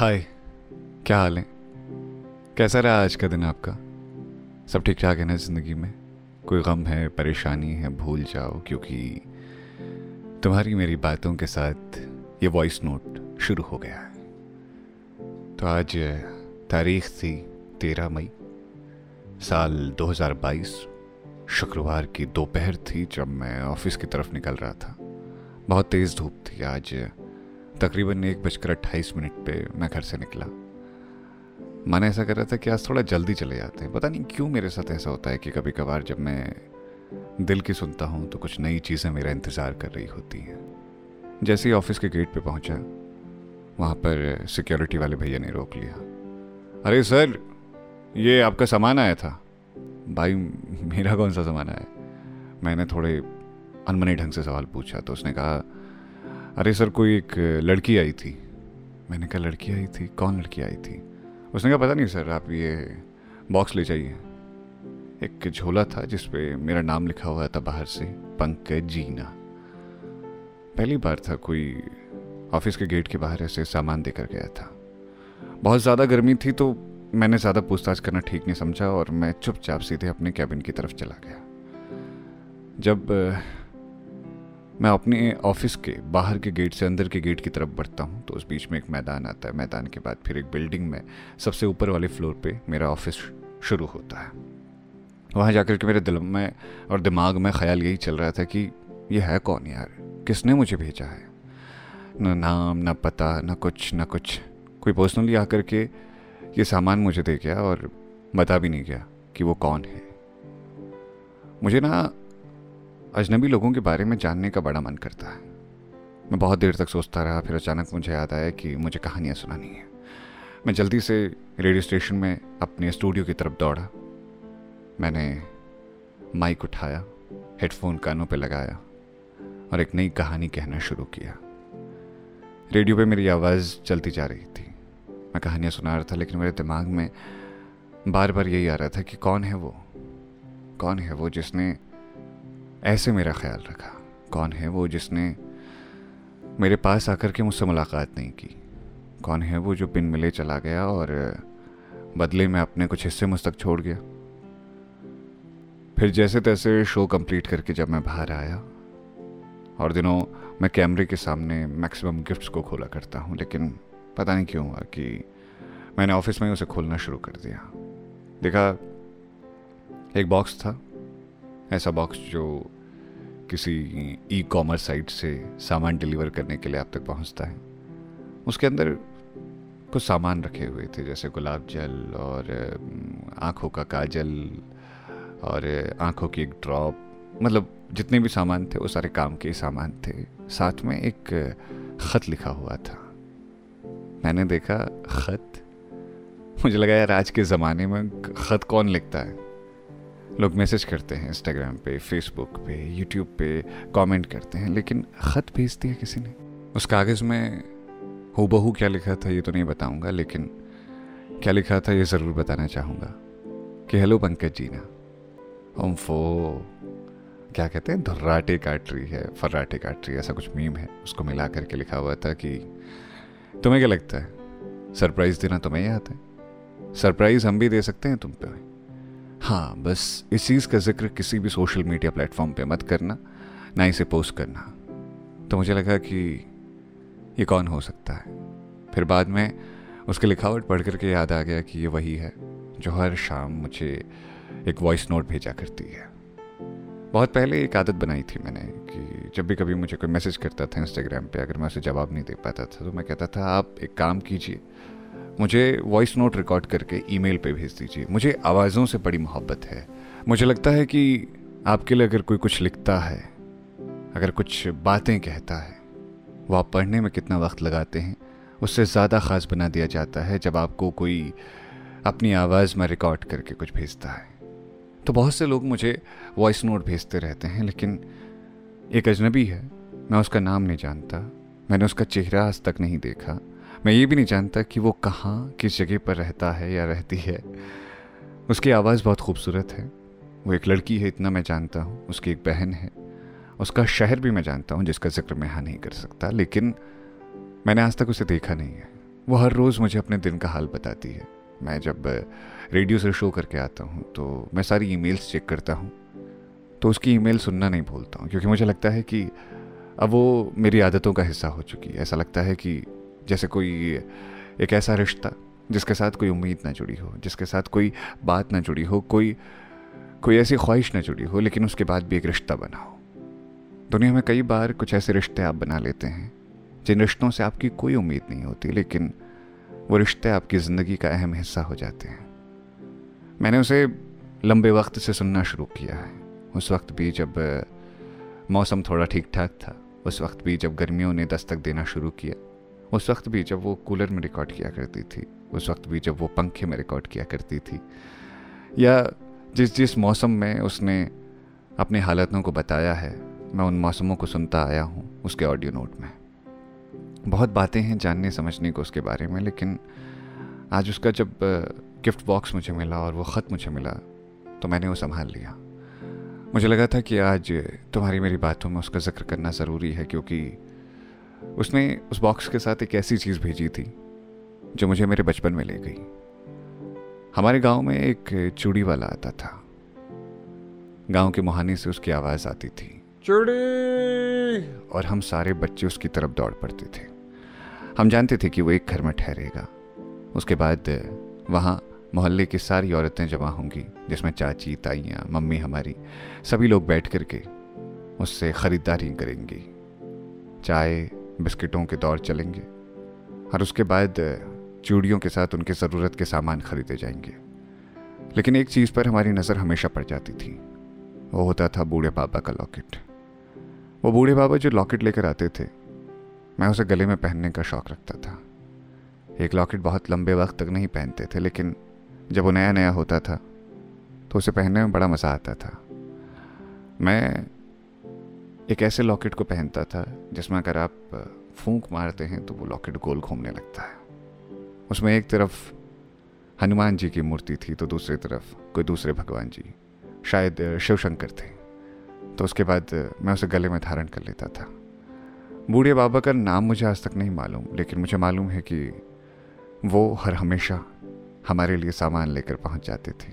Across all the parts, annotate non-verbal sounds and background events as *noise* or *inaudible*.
हाय, क्या हाल है? कैसा रहा आज का दिन आपका? सब ठीक ठाक है ना ज़िंदगी में? कोई गम है, परेशानी है, भूल जाओ, क्योंकि तुम्हारी मेरी बातों के साथ ये वॉइस नोट शुरू हो गया है। तो आज तारीख थी तेरह मई, साल 2022 शुक्रवार की दोपहर थी जब मैं ऑफ़िस की तरफ़ निकल रहा था। बहुत तेज़ धूप थी आज तकरीबन एक बजकर अट्ठाईस मिनट पे मैं घर से निकला। मन ऐसा कर रहा था कि आज थोड़ा जल्दी चले जाते हैं। पता नहीं क्यों मेरे साथ ऐसा होता है कि कभी कभार जब मैं दिल की सुनता हूँ तो कुछ नई चीज़ें मेरा इंतज़ार कर रही होती हैं। जैसे ही ऑफ़िस के गेट पे पहुँचा, वहाँ पर सिक्योरिटी वाले भैया ने रोक लिया। अरे सर, ये आपका सामान आया था? भाई, मेरा कौन सा सामान आया? मैंने थोड़े अनमने ढंग से सवाल पूछा तो उसने कहा अरे सर, कोई एक लड़की आई थी। मैंने कहा, लड़की आई थी? कौन लड़की आई थी? उसने कहा, पता नहीं सर, आप ये बॉक्स ले जाइए। एक झोला था जिस पे मेरा नाम लिखा हुआ था बाहर से पंकज जीना पहली बार था कोई ऑफ़िस के गेट के बाहर ऐसे सामान देकर गया था। बहुत ज़्यादा गर्मी थी तो मैंने ज़्यादा पूछताछ करना ठीक नहीं समझा और मैं चुपचाप सीधे अपने कैबिन की तरफ़ चला गया। जब मैं अपने ऑफ़िस के बाहर के गेट से अंदर के गेट की तरफ़ बढ़ता हूँ तो उस बीच में एक मैदान आता है। मैदान के बाद फिर एक बिल्डिंग में सबसे ऊपर वाले फ्लोर पे मेरा ऑफ़िस शुरू होता है। वहाँ जाकर के मेरे दिल में और दिमाग में ख्याल यही चल रहा था कि ये है कौन यार? किसने मुझे भेजा है? न नाम, न पता, न कुछ न कुछ। कोई पर्सनली आकर के ये सामान मुझे दे गया और बता भी नहीं गया कि वो कौन है। मुझे ना अजनबी लोगों के बारे में जानने का बड़ा मन करता है। मैं बहुत देर तक सोचता रहा, फिर अचानक मुझे याद आया कि मुझे कहानियाँ सुनानी है। मैं जल्दी से रेडियो स्टेशन में अपने स्टूडियो की तरफ़ दौड़ा। मैंने माइक उठाया, हेडफोन कानों पर लगाया और एक नई कहानी कहना शुरू किया। रेडियो पे मेरी आवाज़ चलती जा रही थी। मैं कहानियाँ सुना रहा था, लेकिन मेरे दिमाग में बार बार यही आ रहा था कि कौन है वो? कौन है वो जिसने ऐसे मेरा ख्याल रखा। कौन है वो जिसने मेरे पास आकर के मुझसे मुलाकात नहीं की? कौन है वो जो बिन मिले चला गया और बदले में अपने कुछ हिस्से मुझ तक छोड़ गया? फिर जैसे तैसे शो कंप्लीट करके जब मैं बाहर आया, और दिनों मैं कैमरे के सामने मैक्सिमम गिफ्ट्स को खोला करता हूँ, लेकिन पता नहीं क्यों हुआ कि मैंने ऑफ़िस में उसे खोलना शुरू कर दिया। देखा, एक बॉक्स था। ऐसा बॉक्स जो किसी ई कॉमर्स साइट से सामान डिलीवर करने के लिए आप तक पहुँचता है। उसके अंदर कुछ सामान रखे हुए थे, जैसे गुलाब जल और आँखों का काजल और, आँखों की एक ड्रॉप मतलब जितने भी सामान थे, वो सारे काम के सामान थे। साथ में एक ख़त लिखा हुआ था। मैंने देखा, ख़त? मुझे लगा यार आज के ज़माने में ख़त कौन लिखता है? लोग मैसेज करते हैं इंस्टाग्राम पे फेसबुक पे यूट्यूब पे कमेंट करते हैं, लेकिन ख़त भेज दिया किसी ने? उस कागज़ में हो बहू क्या लिखा था ये तो नहीं बताऊँगा, लेकिन क्या लिखा था ये ज़रूर बताना चाहूँगा कि हेलो पंकज जी ना। हम फो, क्या कहते हैं, धर्राटे काट रही है, फर्राटे काटरी, ऐसा कुछ मीम है, उसको मिला करके लिखा हुआ था कि तुम्हें क्या लगता है? सरप्राइज़ देना तुम्हें ही आता है? सरप्राइज़ हम भी दे सकते हैं तुम पे? हाँ बस इस चीज़ का ज़िक्र किसी भी सोशल मीडिया प्लेटफॉर्म पे मत करना, ना इसे पोस्ट करना। तो मुझे लगा कि ये कौन हो सकता है? फिर बाद में उसके लिखावट पढ़ करके याद आ गया कि ये वही है जो हर शाम मुझे एक वॉइस नोट भेजा करती है। बहुत पहले एक आदत बनाई थी मैंने कि जब भी कभी मुझे कोई मैसेज करता था इंस्टाग्राम पे, अगर मैं उसे जवाब नहीं दे पाता था तो मैं कहता था, आप एक काम कीजिए मुझे वॉइस नोट रिकॉर्ड करके ईमेल पे भेज दीजिए। मुझे आवाज़ों से बड़ी मोहब्बत है। मुझे लगता है कि आपके लिए अगर कोई कुछ लिखता है, अगर कुछ बातें कहता है, वो आप पढ़ने में कितना वक्त लगाते हैं, उससे ज़्यादा ख़ास बना दिया जाता है जब आपको कोई अपनी आवाज़ में रिकॉर्ड करके कुछ भेजता है। तो बहुत से लोग मुझे वॉइस नोट भेजते रहते हैं, लेकिन एक अजनबी है, मैं उसका नाम नहीं जानता, मैंने उसका चेहरा आज तक नहीं देखा। मैं ये भी नहीं जानता कि वो कहाँ, किस जगह पर रहता है या रहती है। उसकी आवाज़ बहुत खूबसूरत है। वो एक लड़की है, इतना मैं जानता हूँ। उसकी एक बहन है। उसका शहर भी मैं जानता हूँ, जिसका ज़िक्र मैं यहाँ नहीं कर सकता, लेकिन मैंने आज तक उसे देखा नहीं है। वो हर रोज़ मुझे अपने दिन का हाल बताती है। मैं जब रेडियो से शो करके आता हूँ तो मैं सारी ईमेल्स चेक करता हूँ तो उसकी ईमेल सुनना नहीं भूलता हूँ, क्योंकि मुझे लगता है कि अब वो मेरी आदतों का हिस्सा हो चुकी है। ऐसा लगता है कि जैसे कोई एक ऐसा रिश्ता जिसके साथ कोई उम्मीद ना जुड़ी हो, जिसके साथ कोई बात ना जुड़ी हो, कोई कोई ऐसी ख्वाहिश ना जुड़ी हो, लेकिन उसके बाद भी एक रिश्ता बना हो। दुनिया में कई बार कुछ ऐसे रिश्ते आप बना लेते हैं, जिन रिश्तों से आपकी कोई उम्मीद नहीं होती, लेकिन वो रिश्ते आपकी ज़िंदगी का अहम हिस्सा हो जाते हैं। मैंने उसे लंबे वक्त से सुनना शुरू किया है। उस वक्त भी जब मौसम थोड़ा ठीक ठाक था, उस वक्त भी जब गर्मियों ने दस्तक देना शुरू किया उस वक्त भी जब वो कूलर में रिकॉर्ड किया करती थी, उस वक्त भी जब वो पंखे में रिकॉर्ड किया करती थी, या जिस जिस मौसम में उसने अपने हालतों को बताया है, मैं उन मौसमों को सुनता आया हूँ उसके ऑडियो नोट में। बहुत बातें हैं जानने, समझने को उसके बारे में, लेकिन आज उसका जब गिफ्ट बॉक्स मुझे मिला और वो ख़त मुझे मिला तो मैंने वो संभाल लिया। मुझे लगा था कि आज तुम्हारी मेरी बातों में उसका ज़िक्र करना ज़रूरी है, क्योंकि उसने उस बॉक्स के साथ एक ऐसी चीज़ भेजी थी जो मुझे मेरे बचपन में ले गई। हमारे गाँव में एक चूड़ी वाला आता था। गाँव के मुहाने से उसकी आवाज़ आती थी। चूड़ी! और हम सारे बच्चे उसकी तरफ़ दौड़ पड़ते थे। हम जानते थे कि वो एक घर में ठहरेगा। उसके बाद वहाँ मोहल्ले की सारी औरतें जमा होंगी जिसमें चाची ताइयाँ मम्मी हमारी सभी लोग बैठ कर के उससे ख़रीदारी करेंगी। चाय बिस्किटों के दौर चलेंगे और उसके बाद चूड़ियों के साथ उनके ज़रूरत के सामान खरीदे जाएँगे। लेकिन एक चीज़ पर हमारी नज़र हमेशा पड़ जाती थी। वो होता था बूढ़े बाबा का लॉकेट। वो बूढ़े बाबा जो लॉकेट लेकर आते थे, मैं उसे गले में पहनने का शौक़ रखता था। एक लॉकेट बहुत लंबे वक्त तक नहीं पहनते थे, लेकिन जब वो नया नया होता था तो उसे पहनने में बड़ा मज़ा आता था। मैं एक ऐसे लॉकेट को पहनता था, जिसमें अगर आप फूंक मारते हैं तो वो लॉकेट गोल घूमने लगता है। उसमें एक तरफ़ हनुमान जी की मूर्ति थी तो दूसरी तरफ़ कोई दूसरे भगवान जी, शायद शिवशंकर थे। तो उसके बाद मैं उसे गले में धारण कर लेता था। बूढ़े बाबा का नाम मुझे आज तक नहीं मालूम, लेकिन मुझे मालूम है कि वो हर हमेशा हमारे लिए सामान लेकर पहुँच जाते थे।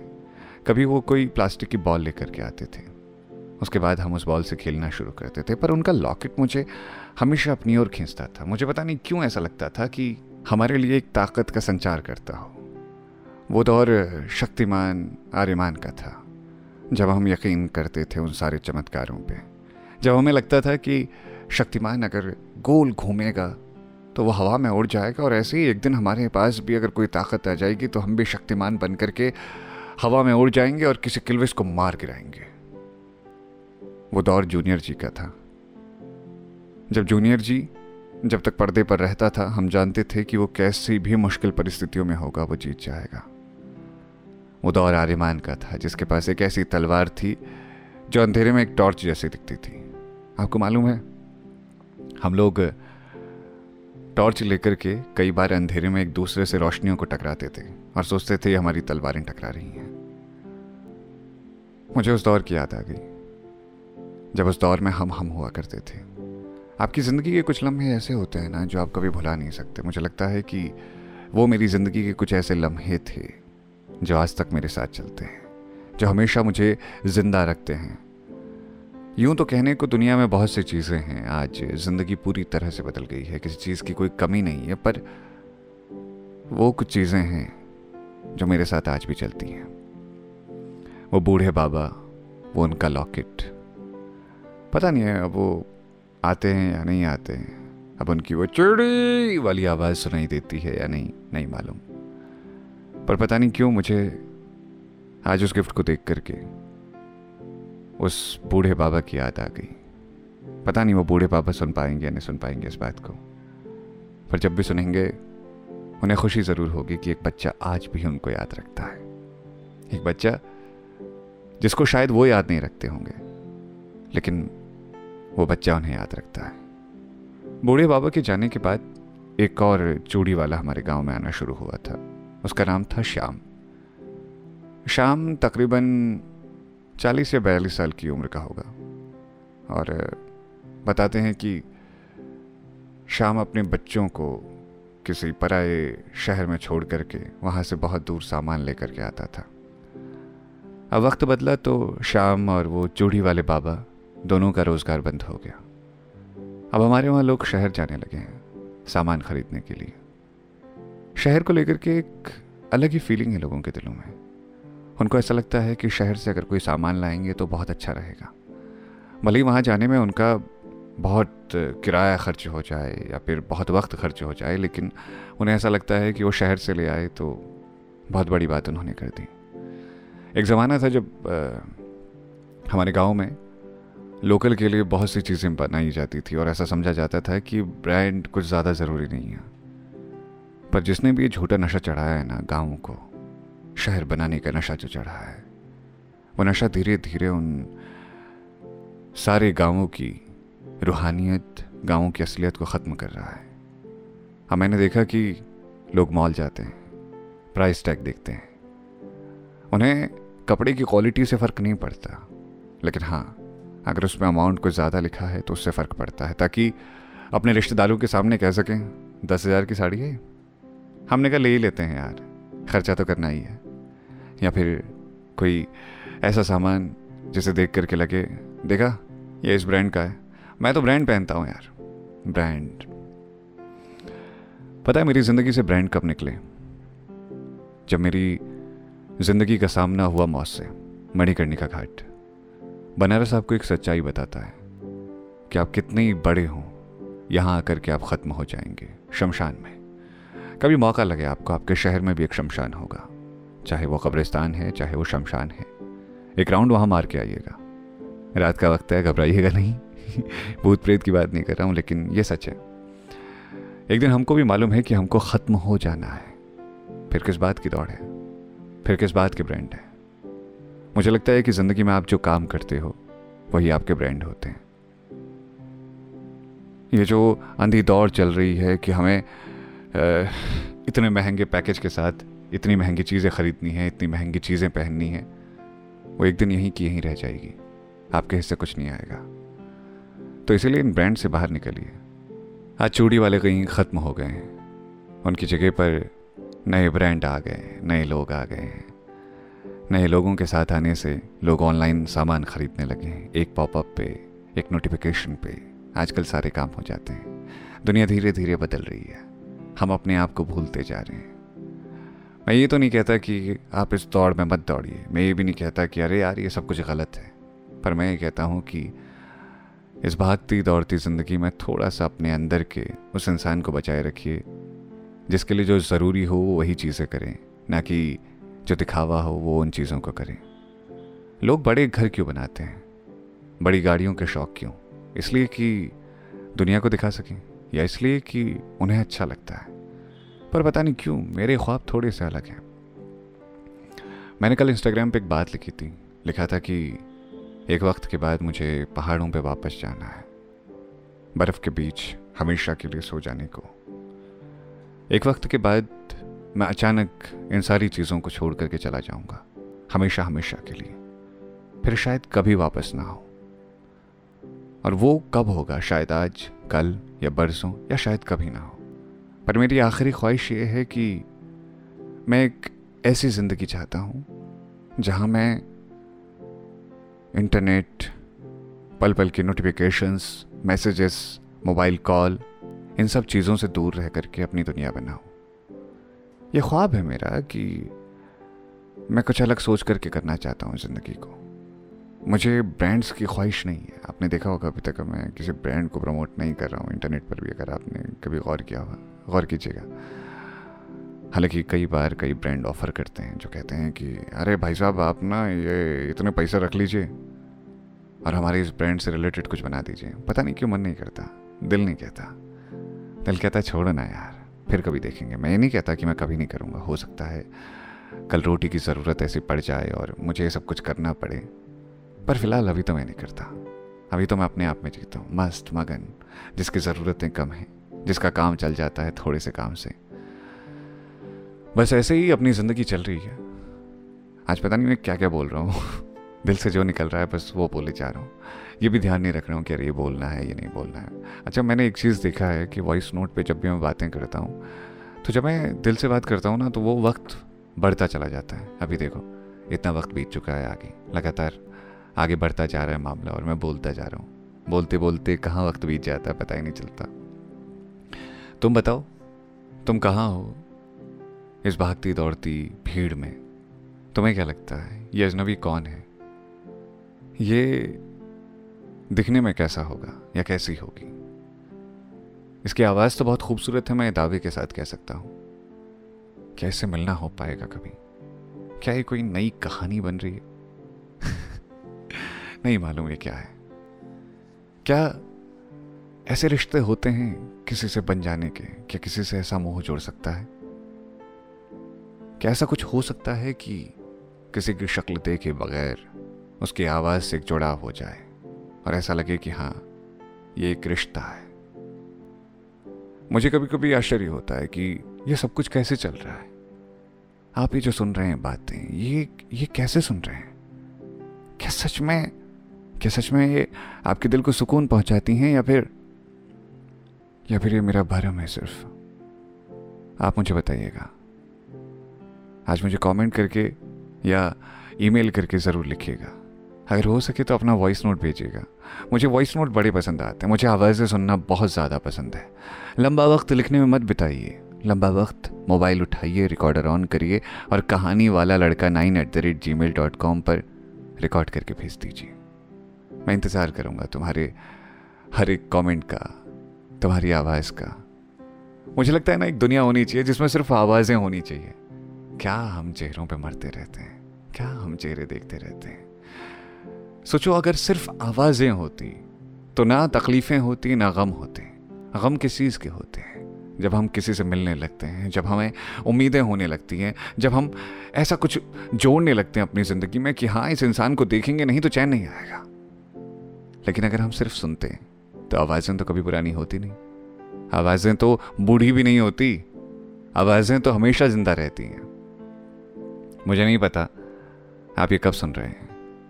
कभी वो कोई प्लास्टिक की बॉल लेकर के आते थे। उसके बाद हम उस बॉल से खेलना शुरू करते थे, पर उनका लॉकेट मुझे हमेशा अपनी ओर खींचता था। मुझे पता नहीं क्यों ऐसा लगता था कि हमारे लिए एक ताकत का संचार करता हो। वो दौर शक्तिमान, आर्यमान का था, जब हम यकीन करते थे उन सारे चमत्कारों पे। जब हमें लगता था कि शक्तिमान अगर गोल घूमेगा तो वो हवा में उड़ जाएगा, और ऐसे ही एक दिन हमारे पास भी अगर कोई ताकत आ जाएगी तो हम भी शक्तिमान बन करके हवा में उड़ जाएँगे और किसी किलविस को मार गिराएँगे। वो दौर जूनियर जी का था। जब जूनियर जी, जब तक पर्दे पर रहता था, हम जानते थे कि वो कैसी भी मुश्किल परिस्थितियों में होगा, वो जीत जाएगा। वो दौर आर्यमान का था, जिसके पास एक ऐसी तलवार थी, जो अंधेरे में एक टॉर्च जैसी दिखती थी। आपको मालूम है, हम लोग टॉर्च लेकर के कई बार अंधेरे में एक दूसरे से रोशनियों को टकराते थे, और सोचते थे हमारी तलवारें टकरा रही हैं। मुझे उस दौर की याद आ गई। जब उस दौर में हम हम हुआ करते थे। आपकी ज़िंदगी के कुछ लम्हे ऐसे होते हैं ना, जो आप कभी भुला नहीं सकते। मुझे लगता है कि वो मेरी ज़िंदगी के कुछ ऐसे लम्हे थे, जो आज तक मेरे साथ चलते हैं, जो हमेशा मुझे ज़िंदा रखते हैं। यूँ तो कहने को दुनिया में बहुत सी चीज़ें हैं, आज ज़िंदगी पूरी तरह से बदल गई है, किसी चीज़ की कोई कमी नहीं है, पर वो कुछ चीज़ें हैं, जो मेरे साथ आज भी चलती हैं। वो बूढ़े बाबा, वो उनका लॉकेट। पता नहीं है, अब वो आते हैं या नहीं आते हैं। अब उनकी वो चिड़ी वाली आवाज़ सुनाई देती है या नहीं नहीं मालूम। पर पता नहीं क्यों मुझे आज उस गिफ्ट को देख करके उस बूढ़े बाबा की याद आ गई। पता नहीं वो बूढ़े बाबा सुन पाएँगे या नहीं सुन पाएँगे इस बात को। पर जब भी सुनेंगे, उन्हें खुशी ज़रूर होगी कि एक बच्चा आज भी उनको याद रखता है। एक बच्चा जिसको शायद वो याद नहीं रखते होंगे। लेकिन वो बच्चा उन्हें याद रखता है। बूढ़े बाबा के जाने के बाद एक और चूड़ी वाला हमारे गाँव में आना शुरू हुआ था। उसका नाम था श्याम। श्याम तकरीबन चालीस या बयालीस साल की उम्र का होगा। और बताते हैं कि शाम अपने बच्चों को किसी पराए शहर में छोड़ करके वहाँ से बहुत दूर सामान लेकर के आता था। अब वक्त बदला तो शाम और वो चूड़ी वाले बाबा दोनों का रोज़गार बंद हो गया। अब हमारे वहाँ लोग शहर जाने लगे हैं सामान खरीदने के लिए। शहर को लेकर के एक अलग ही फीलिंग है लोगों के दिलों में। उनको ऐसा लगता है कि शहर से अगर कोई सामान लाएँगे तो बहुत अच्छा रहेगा। भले ही वहाँ जाने में उनका बहुत किराया खर्च हो जाए या फिर बहुत वक्त खर्च हो जाए लेकिन उन्हें ऐसा लगता है कि वो शहर से ले आए तो बहुत बड़ी बात उन्होंने कर दी। एक ज़माना था जब आ, हमारे गाँव में लोकल के लिए बहुत सी चीज़ें बनाई जाती थी और ऐसा समझा जाता था कि ब्रांड कुछ ज़्यादा ज़रूरी नहीं है। पर जिसने भी ये झूठा नशा चढ़ाया है ना, गाँव को, शहर बनाने का नशा जो चढ़ा है, वो नशा धीरे धीरे उन सारे गाँवों की रूहानियत, गाँवों की असलियत को ख़त्म कर रहा है। हाँ मैंने देखा कि लोग मॉल जाते हैं, प्राइस टैग देखते हैं। उन्हें कपड़े की क्वालिटी से फ़र्क नहीं पड़ता, लेकिन हाँ अगर उसमें अमाउंट कुछ ज़्यादा लिखा है तो उससे फ़र्क पड़ता है, ताकि अपने रिश्तेदारों के सामने कह सकें, दस हज़ार की साड़ी है हमने कहा, ले ही लेते हैं यार, खर्चा तो करना ही है। या फिर कोई ऐसा सामान जिसे देख करके लगे, देखा, ये इस ब्रांड का है। मैं तो ब्रांड पहनता हूँ यार ब्रांड पता है, मेरी ज़िंदगी से ब्रांड कब निकले? जब मेरी ज़िंदगी का सामना हुआ मौत से, मणिकर्णिका घाट। बनारस आपको एक सच्चाई बताता है कि आप कितने ही बड़े हों, यहाँ आकर के आप ख़त्म हो जाएँगे, शमशान में। कभी मौका लगे आपको, आपके शहर में भी एक शमशान होगा। चाहे वो कब्रिस्तान है, चाहे वो शमशान है। एक राउंड वहाँ मार के आइएगा। रात का वक्त है, घबराइएगा नहीं। *laughs* भूत प्रेत की बात नहीं कर रहा हूँ, लेकिन ये सच है। एक दिन हमको भी मालूम है कि हमको ख़त्म हो जाना है। फिर किस बात की दौड़ है? फिर किस बात के ब्रांड है? मुझे लगता है कि ज़िंदगी में आप जो काम करते हो, वही आपके ब्रांड होते हैं। ये जो अंधी दौड़ चल रही है कि हमें इतने महँगे पैकेज के साथ इतनी महँगी चीज़ें ख़रीदनी है, इतनी महँगी चीज़ें पहननी है, वो एक दिन यहीं की यहीं रह जाएगी। आपके हिस्से कुछ नहीं आएगा। तो इसीलिए इन ब्रांड से बाहर निकलिए। आज चूड़ी वाले कहीं ख़त्म हो गए हैं। उनकी जगह पर नए ब्रांड आ गए नए लोग आ गए हैं। नए लोगों के साथ आने से लोग ऑनलाइन सामान खरीदने लगे हैं एक पॉपअप पे, एक नोटिफिकेशन पे। आजकल सारे काम हो जाते हैं। दुनिया धीरे धीरे बदल रही है। हम अपने आप को भूलते जा रहे हैं। मैं ये तो नहीं कहता कि आप इस दौड़ में मत दौड़िए। मैं ये भी नहीं कहता कि अरे यार, ये सब कुछ गलत है। पर मैं ये कहता हूँ कि इस भागती दौड़ती ज़िंदगी में थोड़ा सा अपने अंदर के उस इंसान को बचाए रखिए, जिसके लिए जो ज़रूरी हो वही चीज़ें करें। ना कि जो दिखावा हो वो उन चीज़ों को करें। लोग बड़े घर क्यों बनाते हैं? बड़ी गाड़ियों के शौक क्यों? इसलिए कि दुनिया को दिखा सकें, या इसलिए कि उन्हें अच्छा लगता है। पर पता नहीं क्यों, मेरे ख्वाब थोड़े से अलग हैं। मैंने कल इंस्टाग्राम पे एक बात लिखी थी। लिखा था कि एक वक्त के बाद मुझे पहाड़ों पे वापस जाना है। बर्फ़ के बीच, हमेशा के लिए सो जाने को। एक वक्त के बाद मैं अचानक इन सारी चीज़ों को छोड़ करके चला जाऊँगा। हमेशा हमेशा के लिए। फिर शायद कभी वापस ना हो। और वो कब होगा? शायद आज, कल, या बरसों, या शायद कभी ना हो। पर मेरी आखिरी ख्वाहिश ये है कि मैं एक ऐसी ज़िंदगी चाहता हूँ, जहाँ मैं इंटरनेट पल पल की नोटिफिकेशंस मैसेजेस मोबाइल कॉल इन सब चीज़ों से दूर रह करके अपनी दुनिया बनाऊँ। ये ख्वाब है मेरा कि मैं कुछ अलग सोच करके करना चाहता हूँ ज़िंदगी को। मुझे ब्रांड्स की ख्वाहिश नहीं है। आपने देखा होगा अभी तक मैं किसी ब्रांड को प्रमोट नहीं कर रहा हूँ। इंटरनेट पर भी अगर आपने कभी गौर किया हुआ गौर कीजिएगा। हालाँकि कई बार कई ब्रांड ऑफ़र करते हैं जो कहते हैं कि, अरे भाई साहब, आप ना ये इतने पैसे रख लीजिए और हमारे इस ब्रांड से रिलेटेड कुछ बना दीजिए। पता नहीं क्यों मन नहीं करता, दिल नहीं कहता। दिल कहता है, छोड़ो ना यार। फिर कभी देखेंगे। मैं ये नहीं कहता कि मैं कभी नहीं करूँगा। हो सकता है कल रोटी की ज़रूरत ऐसी पड़ जाए और मुझे ये सब कुछ करना पड़े। पर फ़िलहाल अभी तो मैं नहीं करता। अभी तो मैं अपने आप में जीता हूँ। मस्त मगन, जिसकी ज़रूरतें कम हैं, जिसका काम चल जाता है थोड़े से काम से। बस ऐसे ही अपनी ज़िंदगी चल रही है। आज पता नहीं मैं क्या क्या बोल रहा हूँ। *laughs* दिल से जो निकल रहा है, बस वो बोले जा रहा हूँ। ये भी ध्यान नहीं रख रहा हूँ कि अरे ये बोलना है, ये नहीं बोलना है। अच्छा मैंने एक चीज़ देखा है कि वॉइस नोट पे जब भी मैं बातें करता हूँ तो जब मैं दिल से बात करता हूँ ना तो वो वक्त बढ़ता चला जाता है। अभी देखो, इतना वक्त बीत चुका है आगे। लगातार आगे बढ़ता जा रहा है मामला और मैं बोलता जा रहा हूँ। बोलते बोलते कहाँ वक्त बीत जाता है पता ही नहीं चलता। तुम बताओ, तुम कहाँ हो इस भागती दौड़ती भीड़ में? तुम्हें क्या लगता है, ये अजनबी कौन है? ये दिखने में कैसा होगा या कैसी होगी? इसकी आवाज़ तो बहुत खूबसूरत है, मैं दावे के साथ कह सकता हूँ। क्या इससे मिलना हो पाएगा कभी? क्या ये कोई नई कहानी बन रही है? *laughs* नहीं मालूम ये क्या है। क्या ऐसे रिश्ते होते हैं किसी से बन जाने के, क्या किसी से ऐसा मोह जोड़ सकता है? क्या ऐसा कुछ हो सकता है कि किसी की शक्ल देखे बगैर उसकी आवाज़ से जुड़ाव हो जाए? और ऐसा लगे कि हाँ ये एक रिश्ता है। मुझे कभी कभी आश्चर्य होता है कि ये सब कुछ कैसे चल रहा है। आप ये जो सुन रहे हैं बातें, ये ये कैसे सुन रहे हैं? क्या सच में, क्या सच में ये आपके दिल को सुकून पहुंचाती हैं या फिर या फिर ये मेरा भरम है सिर्फ़? आप मुझे बताइएगा। आज मुझे कमेंट करके या ईमेल करके ज़रूर लिखिएगा। अगर हो सके तो अपना वॉइस नोट भेजिएगा। मुझे वॉइस नोट बड़े पसंद आते हैं। मुझे आवाज़ें सुनना बहुत ज़्यादा पसंद है। लंबा वक्त लिखने में मत बिताइए। लंबा वक्त मोबाइल उठाइए रिकॉर्डर ऑन करिए और कहानी वाला लड़का nine at the rate G mail dot com पर रिकॉर्ड करके भेज दीजिए। मैं इंतज़ार करूँगा तुम्हारे हर एक कमेंट का, तुम्हारी आवाज़ का। मुझे लगता है ना, एक दुनिया होनी चाहिए जिसमें सिर्फ़ आवाज़ें होनी चाहिए। क्या हम चेहरों पे मरते रहते हैं? क्या हम चेहरे देखते रहते हैं? सोचो, अगर सिर्फ़ आवाज़ें होती तो ना तकलीफ़ें होती, ना गम होते। गम किस चीज़ के होते हैं? जब हम किसी से मिलने लगते हैं, जब हमें उम्मीदें होने लगती हैं, जब हम ऐसा कुछ जोड़ने लगते हैं अपनी ज़िंदगी में कि हाँ इस इंसान को देखेंगे, नहीं तो चैन नहीं आएगा। लेकिन अगर हम सिर्फ़ सुनते हैं तो आवाज़ें तो कभी पुरानी होती नहीं। आवाज़ें तो बूढ़ी भी नहीं होती। आवाज़ें तो हमेशा ज़िंदा रहती हैं। मुझे नहीं पता, आप ये कब सुन रहे हैं।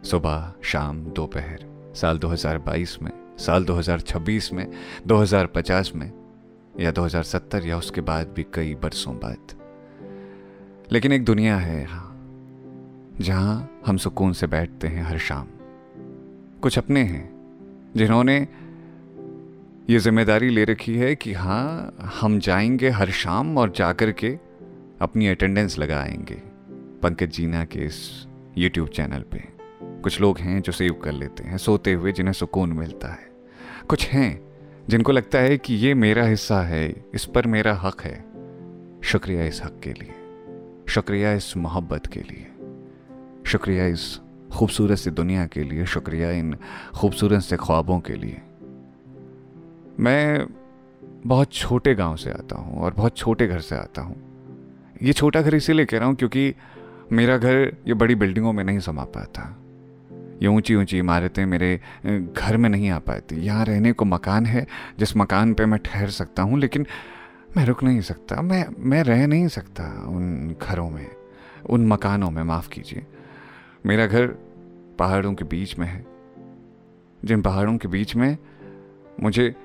सुबह, शाम, दोपहर, साल 2022 में, साल 2026 में 2050 में, या 2070 या उसके बाद भी कई बरसों बाद। लेकिन एक दुनिया है यहाँ, जहाँ हम सुकून से बैठते हैं हर शाम। कुछ अपने हैं, जिन्होंने ये ज़िम्मेदारी ले रखी है कि हाँ हम जाएँगे हर शाम और जाकर के अपनी अटेंडेंस लगाएँगे। पंकज जीना के इस यूट्यूब चैनल पे। कुछ लोग हैं जो सेव कर लेते हैं, सोते हुए जिन्हें सुकून मिलता है। कुछ हैं जिनको लगता है कि ये मेरा हिस्सा है, इस पर मेरा हक है। शुक्रिया इस हक के लिए। शुक्रिया इस मोहब्बत के लिए। शुक्रिया इस खूबसूरत सी दुनिया के लिए। शुक्रिया इन खूबसूरत से ख्वाबों के लिए। मैं बहुत छोटे गाँव से आता हूँ और बहुत छोटे घर से आता हूँ। ये छोटा घर इसीलिए कह रहा हूँ क्योंकि मेरा घर ये बड़ी बिल्डिंगों में नहीं समा पाता। ये ऊँची ऊँची इमारतें मेरे घर में नहीं आ पाती। यहाँ रहने को मकान है, जिस मकान पे मैं ठहर सकता हूँ, लेकिन मैं रुक नहीं सकता। मैं मैं रह नहीं सकता उन घरों में, उन मकानों में, माफ़ कीजिए। मेरा घर पहाड़ों के बीच में है। जिन पहाड़ों के बीच में मुझे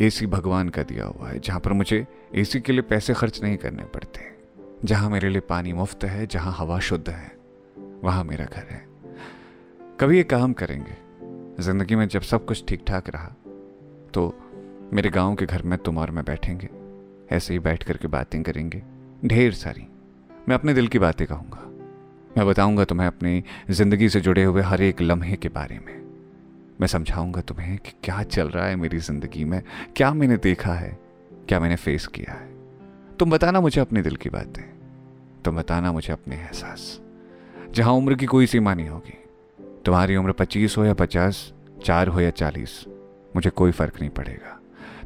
एसी भगवान का दिया हुआ है, जहाँ पर मुझे एसी के लिए पैसे खर्च नहीं करने पड़ते। जहाँ मेरे लिए पानी मुफ़्त है, जहाँ हवा शुद्ध है। वहाँ मेरा घर है। कभी ये काम करेंगे। ज़िंदगी में जब सब कुछ ठीक ठाक रहा तो मेरे गाँव के घर में तुम और मैं बैठेंगे। ऐसे ही बैठ करके बातें करेंगे। ढेर सारी। मैं अपने दिल की बातें कहूँगा। मैं बताऊँगा तुम्हें अपनी ज़िंदगी से जुड़े हुए हर एक लम्हे के बारे में। मैं समझाऊँगा तुम्हें कि क्या चल रहा है मेरी ज़िंदगी में। क्या मैंने देखा है? क्या मैंने फेस किया है? तुम बताना मुझे अपने दिल की बातें। तुम बताना मुझे अपने एहसास। जहाँ उम्र की कोई सीमा नहीं होगी। तुम्हारी उम्र पच्चीस हो या पचास, चार हो या चालीस, मुझे कोई फ़र्क नहीं पड़ेगा।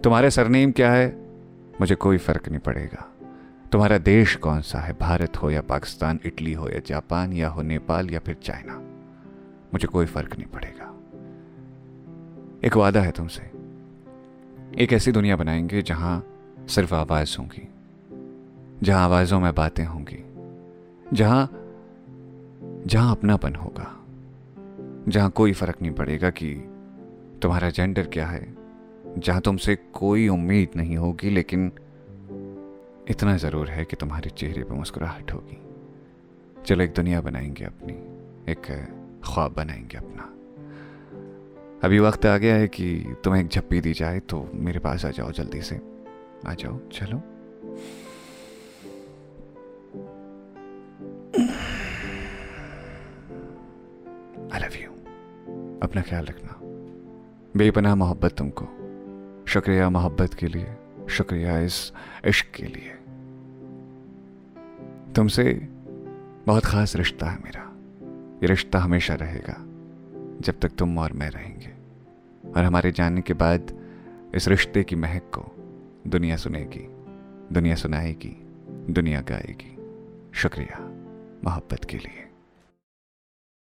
तुम्हारा सरनेम क्या है? मुझे कोई फ़र्क नहीं पड़ेगा। तुम्हारा देश कौन सा है? भारत हो या पाकिस्तान, इटली हो या जापान, या हो नेपाल, या फिर चाइना? मुझे कोई फ़र्क नहीं पड़ेगा। एक वादा है तुमसे। एक ऐसी दुनिया बनाएँगे जहाँ सिर्फ़ आवाज़ होंगी, जहाँ आवाज़ों में बातें होंगी, जहाँ जहाँ अपनापन होगा, जहाँ कोई फ़र्क नहीं पड़ेगा कि तुम्हारा जेंडर क्या है, जहाँ तुमसे कोई उम्मीद नहीं होगी, लेकिन इतना ज़रूर है कि तुम्हारे चेहरे पर मुस्कुराहट होगी। चलो, एक दुनिया बनाएँगे अपनी, एक ख्वाब बनाएँगे अपना। अभी वक्त आ गया है कि तुम्हें एक झप्पी दी जाए तो मेरे पास आ जाओ जल्दी से। आ जाओ, चलो। अपना ख्याल रखना। बेपनाह मोहब्बत तुमको। शुक्रिया मोहब्बत के लिए, शुक्रिया इस इश्क के लिए। तुमसे बहुत ख़ास रिश्ता है मेरा। ये रिश्ता हमेशा रहेगा, जब तक तुम और मैं रहेंगे। और हमारे जाने के बाद इस रिश्ते की महक को दुनिया सुनेगी, दुनिया सुनाएगी, दुनिया गाएगी। शुक्रिया मोहब्बत के लिए।